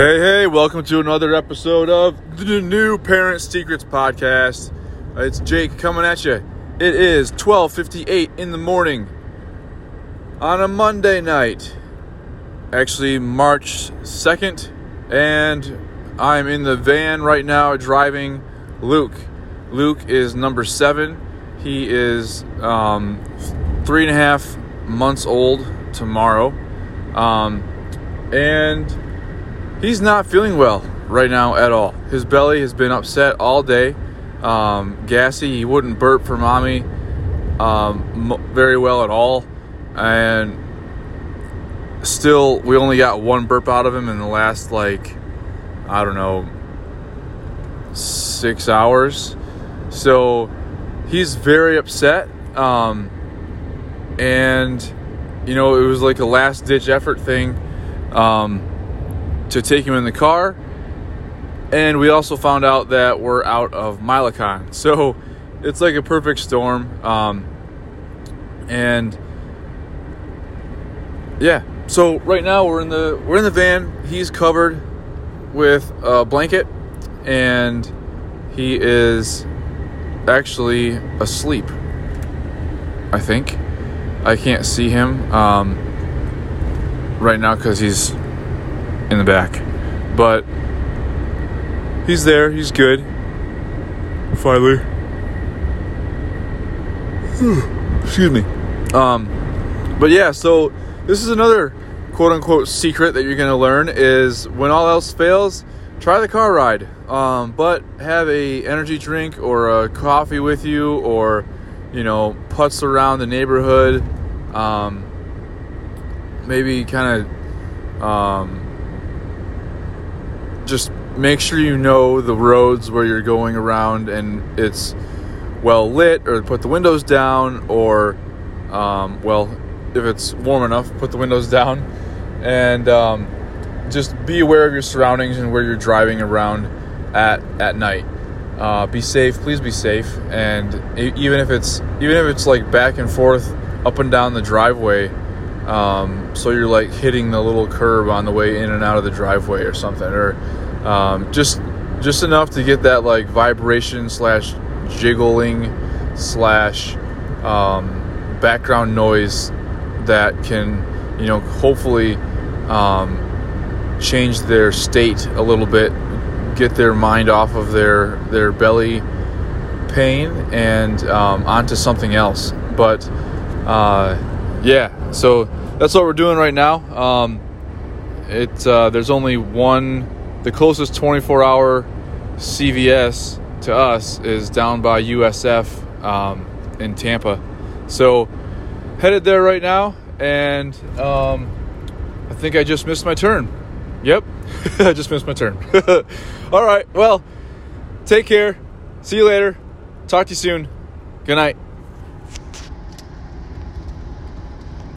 Hey, hey, welcome to another episode of the New Parent Secrets Podcast. Uh, It's Jake coming at you. It is 12:58 in the morning on a Monday night. Actually, March 2nd, and I'm in the van right now driving Luke. Luke is number 7. He is um, three and a half months old tomorrow. Um, and he's not feeling well right now at all. His belly has been upset all day, um, gassy. He wouldn't burp for mommy um, very well at all, and still, we only got one burp out of him in the last like I don't know six hours. So he's very upset, um, and you know it was like a last ditch effort thing. Um, to take him in the car. And we also found out that we're out of Mylicon. So it's like a perfect storm. Um, and yeah, so right now we're in the we're in the van. He's covered with a blanket and he is actually asleep. I think. I can't see him um, right now because he's in the back. But he's there, he's good. Finally. Excuse me. Um but yeah, so this is another quote unquote secret that you're gonna learn is when all else fails, try the car ride. Um, but have a energy drink or a coffee with you or you know, putts around the neighborhood. Um, maybe kind of um, just make sure you know the roads where you're going around and it's well lit or put the windows down or um, well if it's warm enough put the windows down. And um, just be aware of your surroundings and where you're driving around at at night. Uh, be safe. Please be safe. And even if it's even if it's like back and forth up and down the driveway um, so you're like hitting the little curb on the way in and out of the driveway or something or um, just just enough to get that like vibration slash jiggling slash um, background noise that can you know hopefully um, change their state a little bit get their mind off of their their belly pain and um, onto something else. But uh, yeah so that's what we're doing right now um, it uh, there's only one the closest 24 hour CVS to us is down by USF um, in Tampa. So headed there right now, and um, I think I just missed my turn. Yep, I just missed my turn. All right, well, take care. See you later. Talk to you soon. Good night.